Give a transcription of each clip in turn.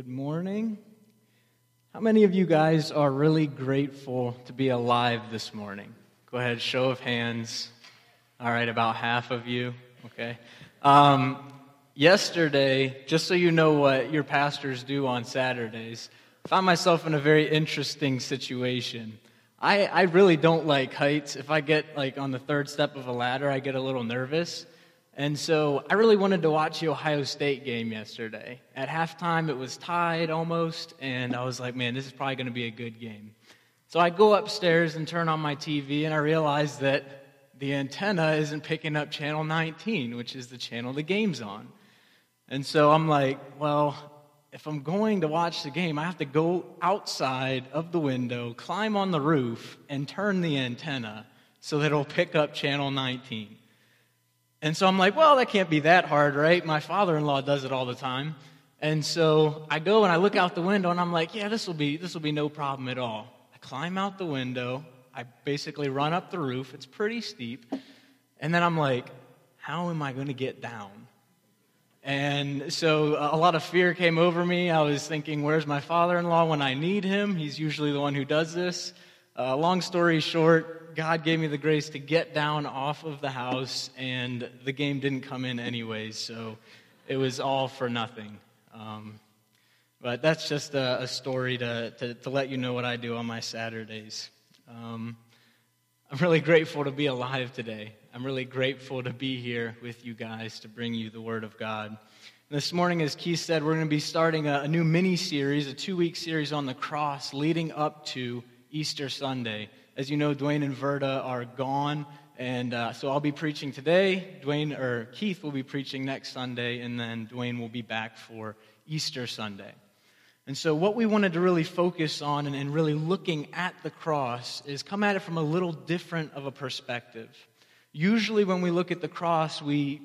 Good morning. How many of you guys are really grateful to be alive this morning? Go ahead, show of hands. All right, about half of you. Okay. Um, yesterday, just so you know what your pastors do on Saturdays, I found myself in a very interesting situation. I, I really don't like heights. If I get like on the third step of a ladder, I get a little nervous. And so I really wanted to watch the Ohio State game yesterday. At halftime, it was tied almost, and I was like, man, this is probably going to be a good game. So I go upstairs and turn on my TV, and I realize that the antenna isn't picking up channel 19, which is the channel the game's on. And so I'm like, well, if I'm going to watch the game, I have to go outside of the window, climb on the roof, and turn the antenna so that it'll pick up channel 19. And so I'm like, well, that can't be that hard, right? My father in law does it all the time. And so I go and I look out the window and I'm like, yeah, this will be, this will be no problem at all. I climb out the window. I basically run up the roof. It's pretty steep. And then I'm like, how am I going to get down? And so a lot of fear came over me. I was thinking, where's my father in law when I need him? He's usually the one who does this. Uh, long story short, God gave me the grace to get down off of the house, and the game didn't come in anyways, so it was all for nothing. Um, but that's just a, a story to, to, to, let you know what I do on my Saturdays. Um, I'm really grateful to be alive today. I'm really grateful to be here with you guys to bring you the Word of God. This morning, as Keith said, we're going to be starting a, a new mini series, a two week series on the cross leading up to Easter Sunday. As you know, Dwayne and Verda are gone, and uh, so I'll be preaching today. Dwayne or Keith will be preaching next Sunday, and then Dwayne will be back for Easter Sunday. And so, what we wanted to really focus on and, and really looking at the cross is come at it from a little different of a perspective. Usually, when we look at the cross, we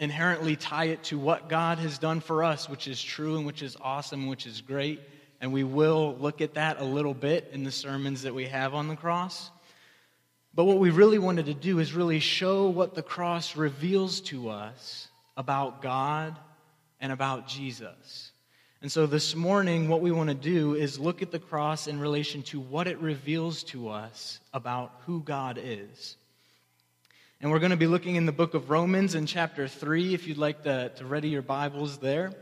inherently tie it to what God has done for us, which is true and which is awesome, which is great and we will look at that a little bit in the sermons that we have on the cross. But what we really wanted to do is really show what the cross reveals to us about God and about Jesus. And so this morning, what we want to do is look at the cross in relation to what it reveals to us about who God is. And we're going to be looking in the book of Romans in chapter 3, if you'd like to, to ready your Bibles there.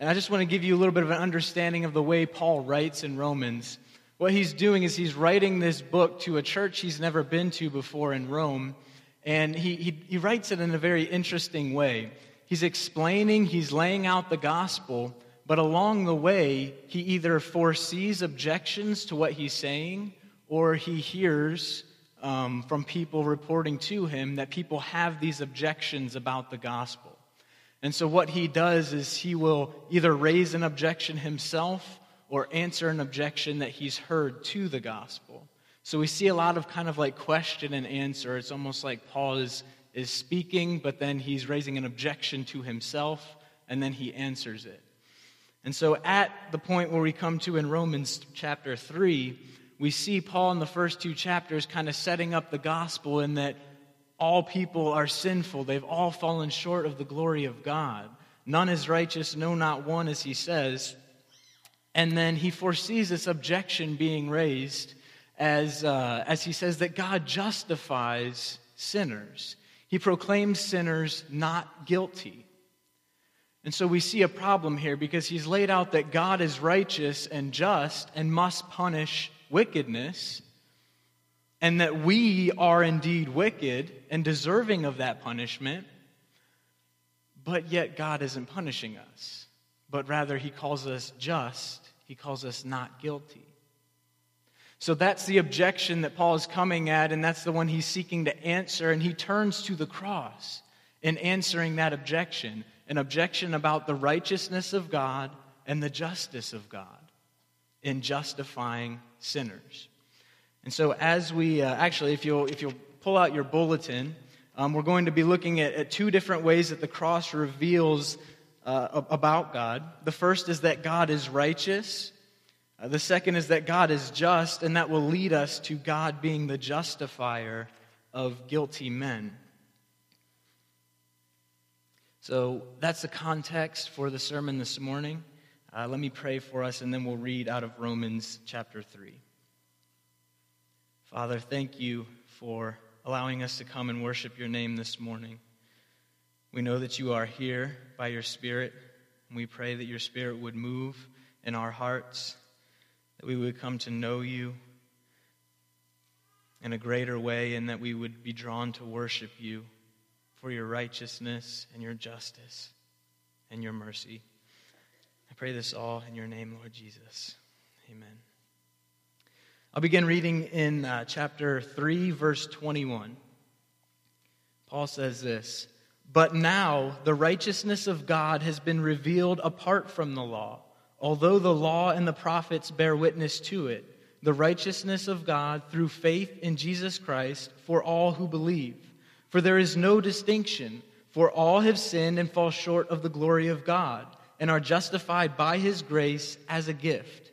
And I just want to give you a little bit of an understanding of the way Paul writes in Romans. What he's doing is he's writing this book to a church he's never been to before in Rome. And he, he, he writes it in a very interesting way. He's explaining, he's laying out the gospel, but along the way, he either foresees objections to what he's saying or he hears um, from people reporting to him that people have these objections about the gospel. And so, what he does is he will either raise an objection himself or answer an objection that he's heard to the gospel. So, we see a lot of kind of like question and answer. It's almost like Paul is, is speaking, but then he's raising an objection to himself, and then he answers it. And so, at the point where we come to in Romans chapter 3, we see Paul in the first two chapters kind of setting up the gospel in that all people are sinful. They've all fallen short of the glory of God. None is righteous, no, not one, as he says. And then he foresees this objection being raised as, uh, as he says that God justifies sinners. He proclaims sinners not guilty. And so we see a problem here because he's laid out that God is righteous and just and must punish wickedness and that we are indeed wicked and deserving of that punishment, but yet God isn't punishing us, but rather He calls us just, He calls us not guilty. So that's the objection that Paul is coming at, and that's the one he's seeking to answer, and he turns to the cross in answering that objection an objection about the righteousness of God and the justice of God in justifying sinners. And so, as we uh, actually, if you'll, if you'll pull out your bulletin, um, we're going to be looking at, at, two different ways that the cross reveals uh, about God. The first is that God is righteous, uh, the second is that God is just, and that will lead us to God being the justifier of guilty men. So, that's the context for the sermon this morning. Uh, let me pray for us, and then we'll read out of Romans chapter 3. Father, thank you for allowing us to come and worship your name this morning. We know that you are here by your Spirit, and we pray that your Spirit would move in our hearts, that we would come to know you in a greater way, and that we would be drawn to worship you for your righteousness and your justice and your mercy. I pray this all in your name, Lord Jesus. Amen. I'll begin reading in uh, chapter 3, verse 21. Paul says this But now the righteousness of God has been revealed apart from the law, although the law and the prophets bear witness to it, the righteousness of God through faith in Jesus Christ for all who believe. For there is no distinction, for all have sinned and fall short of the glory of God, and are justified by his grace as a gift,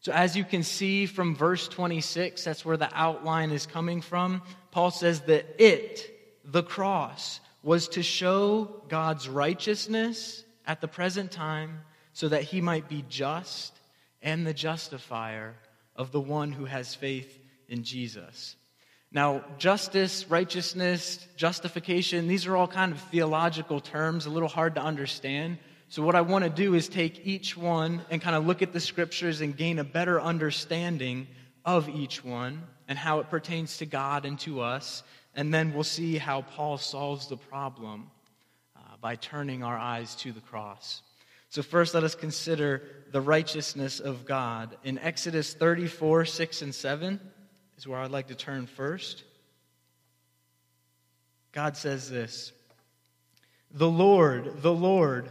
So, as you can see from verse 26, that's where the outline is coming from. Paul says that it, the cross, was to show God's righteousness at the present time so that he might be just and the justifier of the one who has faith in Jesus. Now, justice, righteousness, justification, these are all kind of theological terms, a little hard to understand. So, what I want to do is take each one and kind of look at the scriptures and gain a better understanding of each one and how it pertains to God and to us. And then we'll see how Paul solves the problem uh, by turning our eyes to the cross. So, first, let us consider the righteousness of God. In Exodus 34, 6 and 7, is where I'd like to turn first. God says this The Lord, the Lord,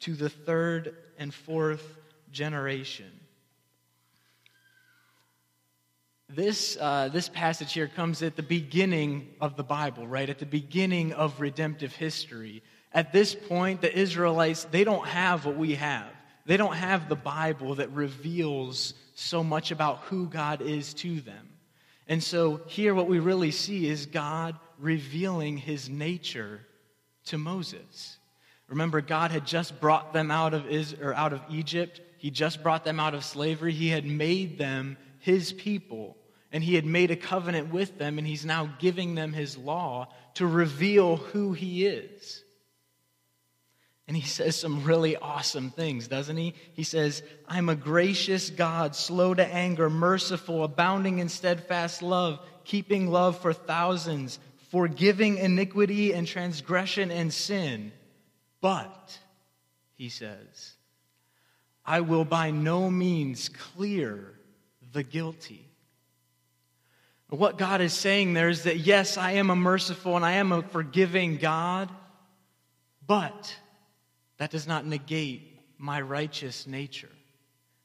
to the third and fourth generation. This, uh, this passage here comes at the beginning of the Bible, right? At the beginning of redemptive history. At this point, the Israelites, they don't have what we have. They don't have the Bible that reveals so much about who God is to them. And so here, what we really see is God revealing his nature to Moses. Remember, God had just brought them out of, Is or out of Egypt. He just brought them out of slavery. He had made them his people, and he had made a covenant with them, and he's now giving them his law to reveal who he is. And he says some really awesome things, doesn't he? He says, I'm a gracious God, slow to anger, merciful, abounding in steadfast love, keeping love for thousands, forgiving iniquity and transgression and sin. But, he says, I will by no means clear the guilty. What God is saying there is that, yes, I am a merciful and I am a forgiving God, but that does not negate my righteous nature.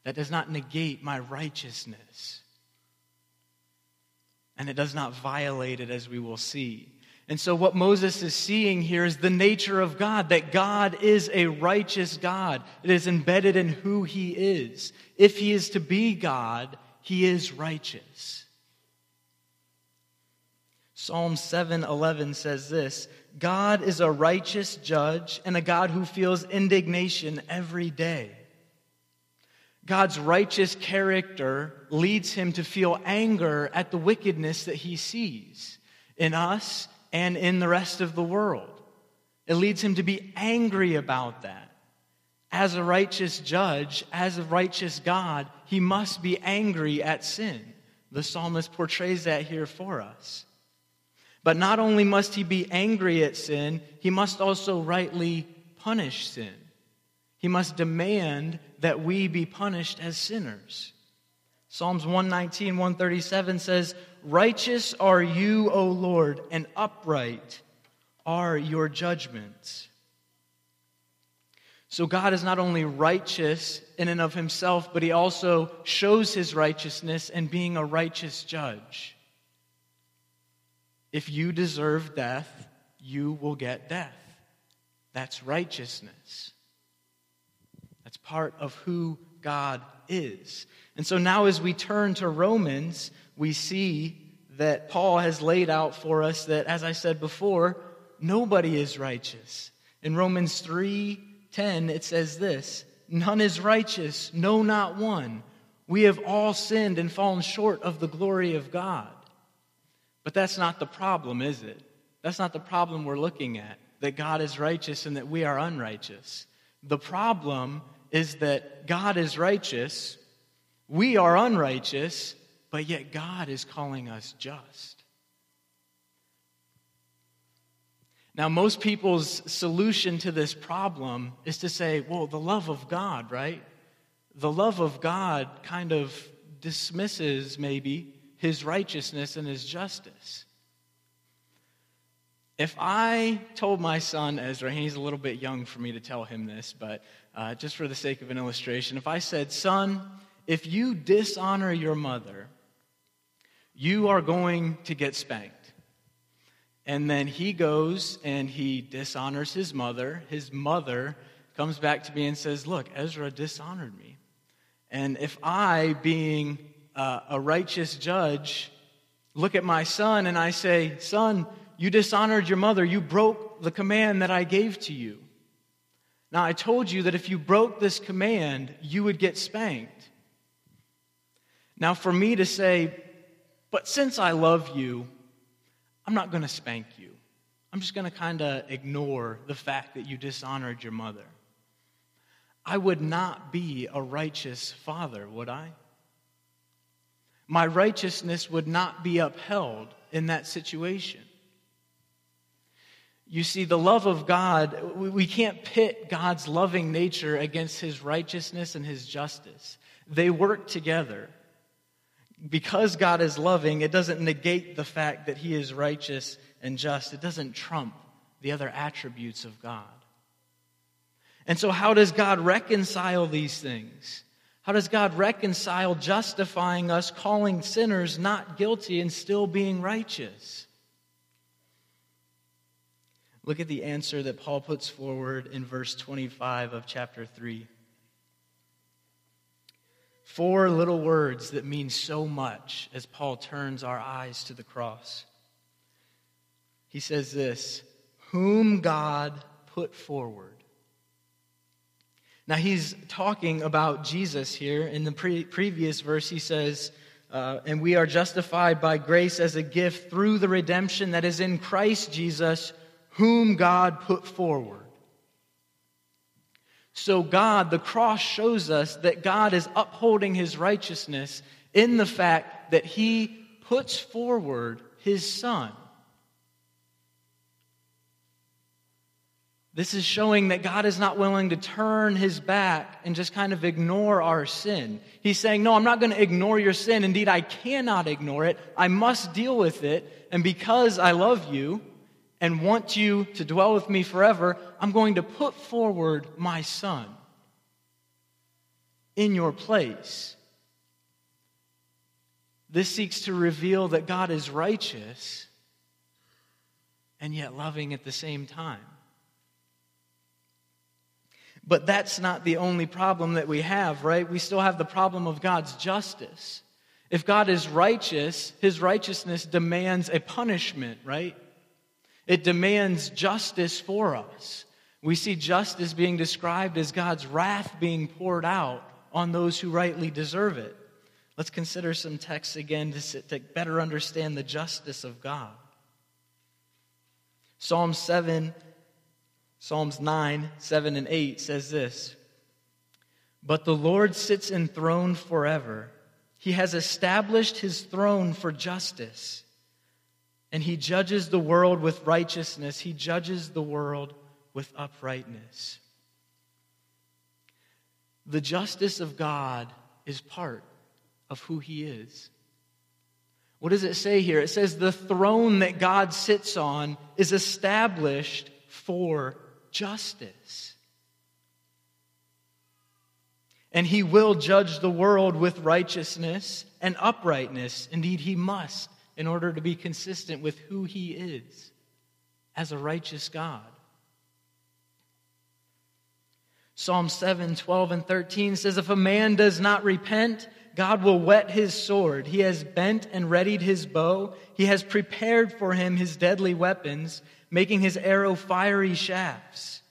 That does not negate my righteousness. And it does not violate it, as we will see. And so, what Moses is seeing here is the nature of God, that God is a righteous God. It is embedded in who he is. If he is to be God, he is righteous. Psalm 7:11 says this, God is a righteous judge and a God who feels indignation every day. God's righteous character leads him to feel anger at the wickedness that he sees in us and in the rest of the world. It leads him to be angry about that. As a righteous judge, as a righteous God, he must be angry at sin. The psalmist portrays that here for us. But not only must he be angry at sin, he must also rightly punish sin. He must demand that we be punished as sinners. Psalms 119, 137 says, Righteous are you, O Lord, and upright are your judgments. So God is not only righteous in and of himself, but he also shows his righteousness in being a righteous judge. If you deserve death, you will get death. That's righteousness. That's part of who God is. And so now, as we turn to Romans, we see that Paul has laid out for us that, as I said before, nobody is righteous. In Romans 3 10, it says this None is righteous, no, not one. We have all sinned and fallen short of the glory of God. But that's not the problem, is it? That's not the problem we're looking at, that God is righteous and that we are unrighteous. The problem is that God is righteous, we are unrighteous, but yet God is calling us just. Now, most people's solution to this problem is to say, well, the love of God, right? The love of God kind of dismisses maybe his righteousness and his justice. If I told my son Ezra, he's a little bit young for me to tell him this, but uh, just for the sake of an illustration, if I said, Son, if you dishonor your mother, you are going to get spanked. And then he goes and he dishonors his mother. His mother comes back to me and says, Look, Ezra dishonored me. And if I, being uh, a righteous judge look at my son and I say, Son, you dishonored your mother. You broke the command that I gave to you. Now, I told you that if you broke this command, you would get spanked. Now, for me to say, but since I love you, I'm not going to spank you. I'm just going to kind of ignore the fact that you dishonored your mother. I would not be a righteous father, would I? my righteousness would not be upheld in that situation. You see, the love of God, we can't pit God's loving nature against his righteousness and his justice. They work together. Because God is loving, it doesn't negate the fact that he is righteous and just. It doesn't trump the other attributes of God. And so, how does God reconcile these things? How does God reconcile justifying us, calling sinners not guilty, and still being righteous? Look at the answer that Paul puts forward in verse 25 of chapter 3. Four little words that mean so much as Paul turns our eyes to the cross. He says this Whom God put forward now, he's talking about Jesus here. In the pre- previous verse, he says, uh, And we are justified by grace as a gift through the redemption that is in Christ Jesus, whom God put forward. So, God, the cross shows us that God is upholding his righteousness in the fact that he puts forward his Son. This is showing that God is not willing to turn his back and just kind of ignore our sin. He's saying, No, I'm not going to ignore your sin. Indeed, I cannot ignore it. I must deal with it. And because I love you and want you to dwell with me forever, I'm going to put forward my son in your place. This seeks to reveal that God is righteous and yet loving at the same time. But that's not the only problem that we have, right? We still have the problem of God's justice. If God is righteous, his righteousness demands a punishment, right? It demands justice for us. We see justice being described as God's wrath being poured out on those who rightly deserve it. Let's consider some texts again to, to better understand the justice of God. Psalm 7 Psalms 9, 7, and 8 says this But the Lord sits enthroned forever. He has established his throne for justice. And he judges the world with righteousness. He judges the world with uprightness. The justice of God is part of who he is. What does it say here? It says the throne that God sits on is established for justice. And he will judge the world with righteousness and uprightness. Indeed, he must in order to be consistent with who he is as a righteous God. Psalm 7 12 and 13 says, If a man does not repent, God will whet his sword. He has bent and readied his bow. He has prepared for him his deadly weapons, making his arrow fiery shafts.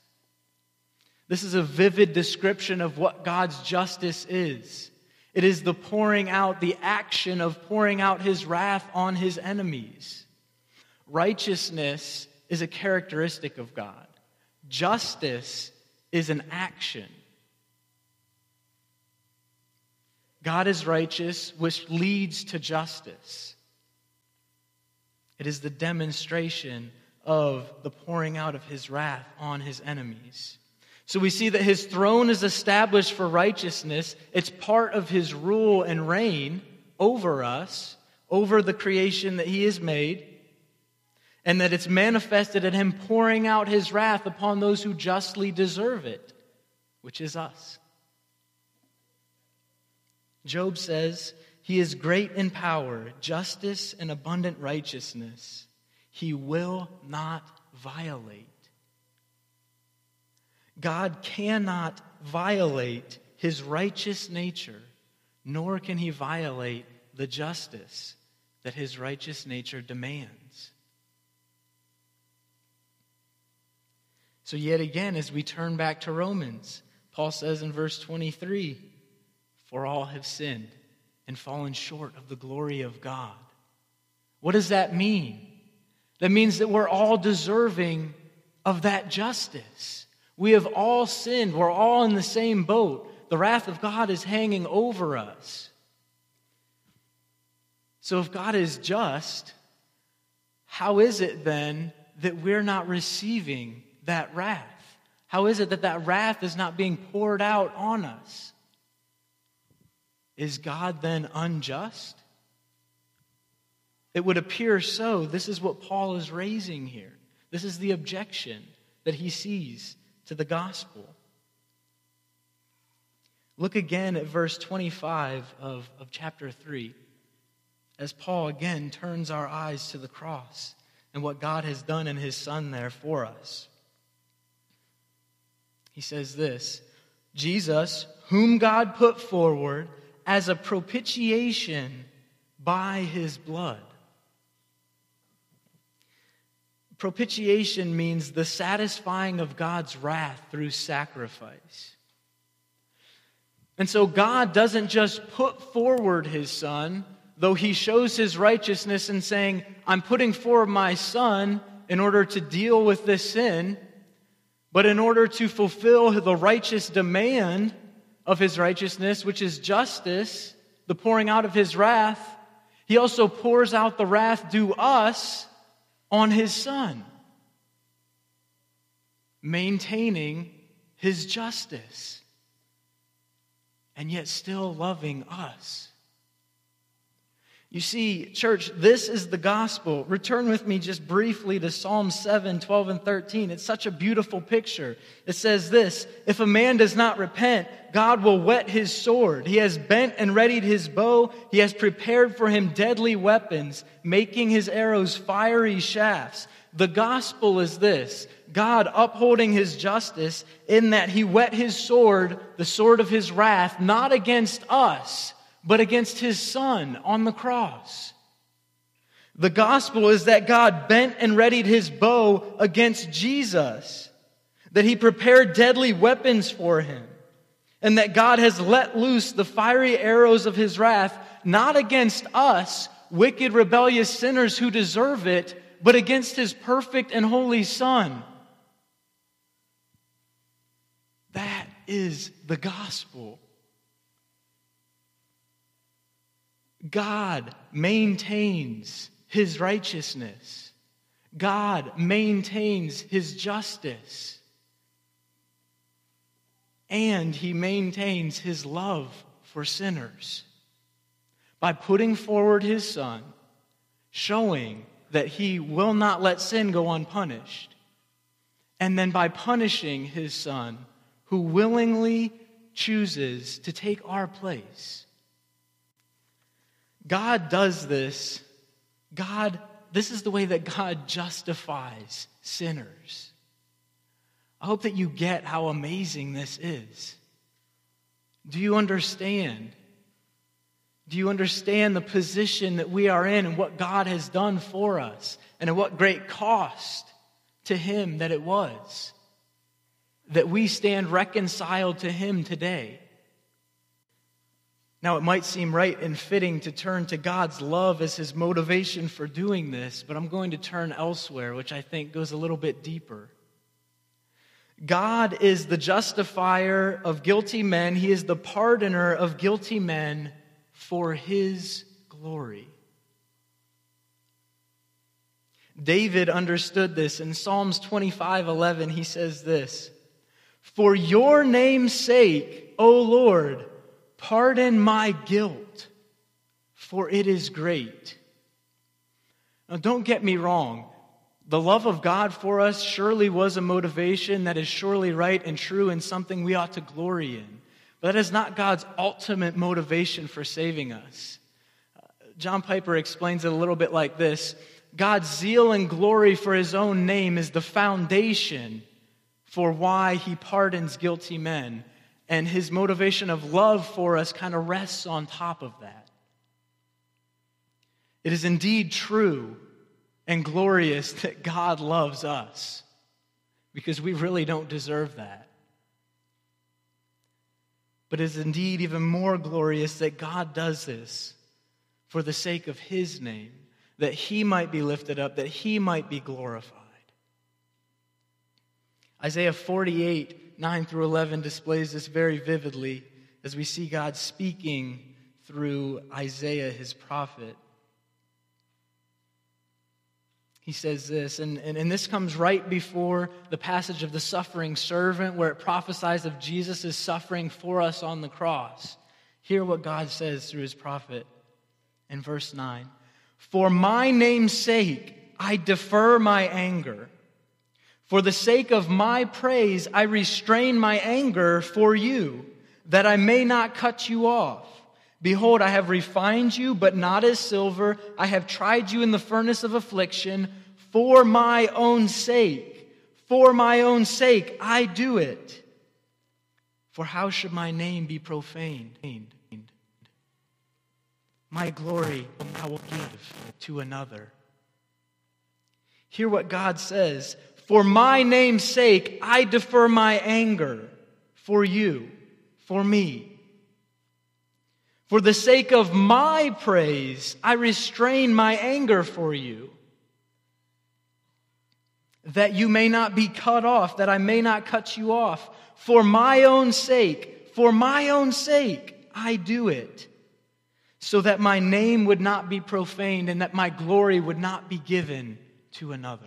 This is a vivid description of what God's justice is. It is the pouring out, the action of pouring out his wrath on his enemies. Righteousness is a characteristic of God, justice is an action. God is righteous, which leads to justice. It is the demonstration of the pouring out of his wrath on his enemies. So we see that his throne is established for righteousness. It's part of his rule and reign over us, over the creation that he has made, and that it's manifested in him pouring out his wrath upon those who justly deserve it, which is us. Job says, He is great in power, justice, and abundant righteousness. He will not violate. God cannot violate his righteous nature, nor can he violate the justice that his righteous nature demands. So, yet again, as we turn back to Romans, Paul says in verse 23 For all have sinned and fallen short of the glory of God. What does that mean? That means that we're all deserving of that justice. We have all sinned. We're all in the same boat. The wrath of God is hanging over us. So, if God is just, how is it then that we're not receiving that wrath? How is it that that wrath is not being poured out on us? Is God then unjust? It would appear so. This is what Paul is raising here. This is the objection that he sees to the gospel. Look again at verse 25 of, of chapter 3 as Paul again turns our eyes to the cross and what God has done in his Son there for us. He says this Jesus, whom God put forward as a propitiation by his blood Propitiation means the satisfying of God's wrath through sacrifice. And so God doesn't just put forward his son, though he shows his righteousness in saying, I'm putting forward my son in order to deal with this sin, but in order to fulfill the righteous demand of his righteousness, which is justice, the pouring out of his wrath, he also pours out the wrath due us on his son, maintaining his justice, and yet still loving us. You see, church, this is the gospel. Return with me just briefly to Psalm 7, 12, and 13. It's such a beautiful picture. It says this If a man does not repent, God will whet his sword. He has bent and readied his bow. He has prepared for him deadly weapons, making his arrows fiery shafts. The gospel is this God upholding his justice in that he whet his sword, the sword of his wrath, not against us but against his son on the cross. The gospel is that God bent and readied his bow against Jesus, that he prepared deadly weapons for him, and that God has let loose the fiery arrows of his wrath, not against us, wicked, rebellious sinners who deserve it, but against his perfect and holy son. That is the gospel. God maintains his righteousness. God maintains his justice. And he maintains his love for sinners by putting forward his son, showing that he will not let sin go unpunished, and then by punishing his son, who willingly chooses to take our place. God does this. God, this is the way that God justifies sinners. I hope that you get how amazing this is. Do you understand? Do you understand the position that we are in and what God has done for us and at what great cost to Him that it was that we stand reconciled to Him today? Now, it might seem right and fitting to turn to God's love as his motivation for doing this, but I'm going to turn elsewhere, which I think goes a little bit deeper. God is the justifier of guilty men, He is the pardoner of guilty men for His glory. David understood this. In Psalms 25 11, he says this For your name's sake, O Lord, Pardon my guilt, for it is great. Now, don't get me wrong. The love of God for us surely was a motivation that is surely right and true and something we ought to glory in. But that is not God's ultimate motivation for saving us. John Piper explains it a little bit like this God's zeal and glory for his own name is the foundation for why he pardons guilty men and his motivation of love for us kind of rests on top of that. It is indeed true and glorious that God loves us because we really don't deserve that. But it is indeed even more glorious that God does this for the sake of his name, that he might be lifted up, that he might be glorified. Isaiah 48 9 through 11 displays this very vividly as we see God speaking through Isaiah, his prophet. He says this, and, and, and this comes right before the passage of the suffering servant, where it prophesies of Jesus' suffering for us on the cross. Hear what God says through his prophet in verse 9 For my name's sake, I defer my anger. For the sake of my praise, I restrain my anger for you, that I may not cut you off. Behold, I have refined you, but not as silver. I have tried you in the furnace of affliction for my own sake. For my own sake, I do it. For how should my name be profaned? My glory I will give to another. Hear what God says for my name's sake, I defer my anger for you, for me. For the sake of my praise, I restrain my anger for you, that you may not be cut off, that I may not cut you off. For my own sake, for my own sake, I do it, so that my name would not be profaned and that my glory would not be given to another.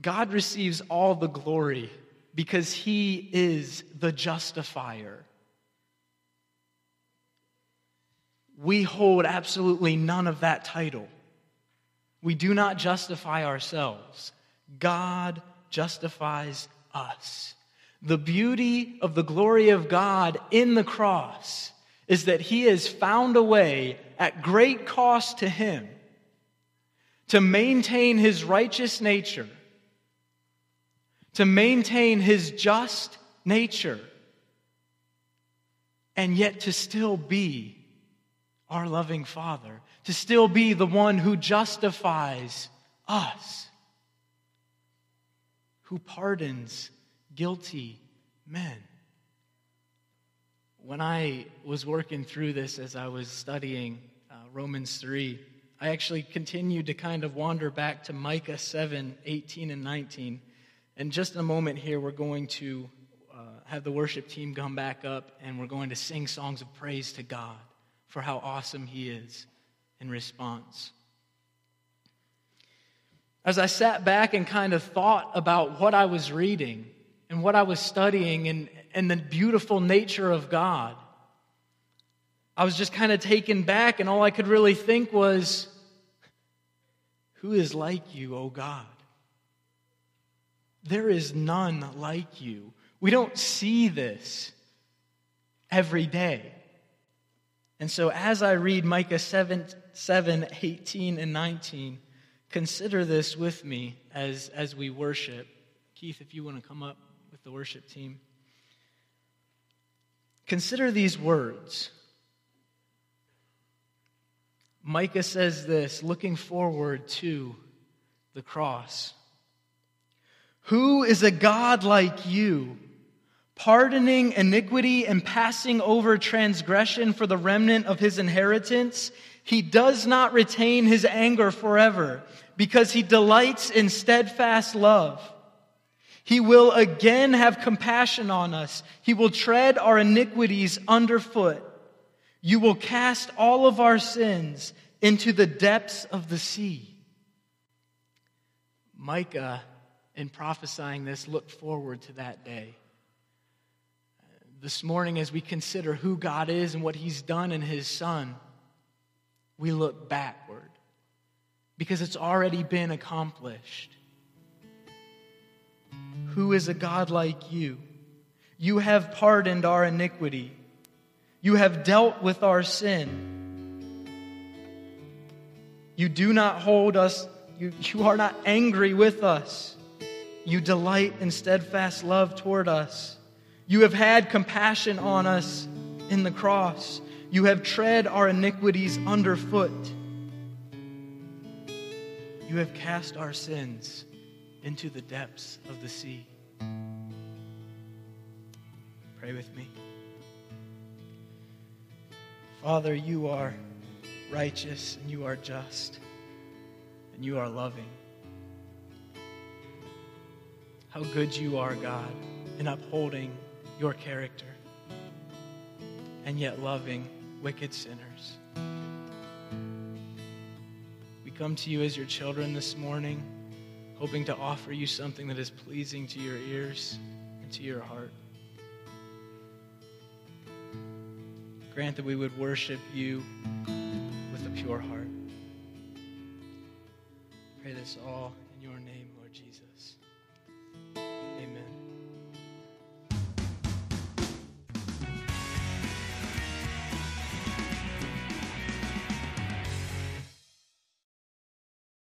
God receives all the glory because he is the justifier. We hold absolutely none of that title. We do not justify ourselves. God justifies us. The beauty of the glory of God in the cross is that he has found a way at great cost to him to maintain his righteous nature to maintain his just nature and yet to still be our loving Father, to still be the one who justifies us, who pardons guilty men. When I was working through this as I was studying uh, Romans 3, I actually continued to kind of wander back to Micah 7 18 and 19 And just in a moment here, we're going to uh, have the worship team come back up and we're going to sing songs of praise to God for how awesome He is in response. As I sat back and kind of thought about what I was reading and what I was studying and, and the beautiful nature of God, I was just kind of taken back, and all I could really think was, Who is like you, O God? There is none like you. We don't see this every day. And so, as I read Micah 7, 7 18, and 19, consider this with me as, as we worship. Keith, if you want to come up with the worship team. Consider these words. Micah says this, looking forward to the cross. Who is a God like you, pardoning iniquity and passing over transgression for the remnant of his inheritance? He does not retain his anger forever because he delights in steadfast love. He will again have compassion on us. He will tread our iniquities underfoot. You will cast all of our sins into the depths of the sea. Micah in prophesying this, look forward to that day. This morning, as we consider who God is and what He's done in His Son, we look backward because it's already been accomplished. Who is a God like you? You have pardoned our iniquity. You have dealt with our sin. You do not hold us, you, you are not angry with us. You delight in steadfast love toward us. You have had compassion on us in the cross. You have tread our iniquities underfoot. You have cast our sins into the depths of the sea. Pray with me. Father, you are righteous and you are just and you are loving how good you are, God, in upholding your character and yet loving wicked sinners. We come to you as your children this morning, hoping to offer you something that is pleasing to your ears and to your heart. Grant that we would worship you with a pure heart.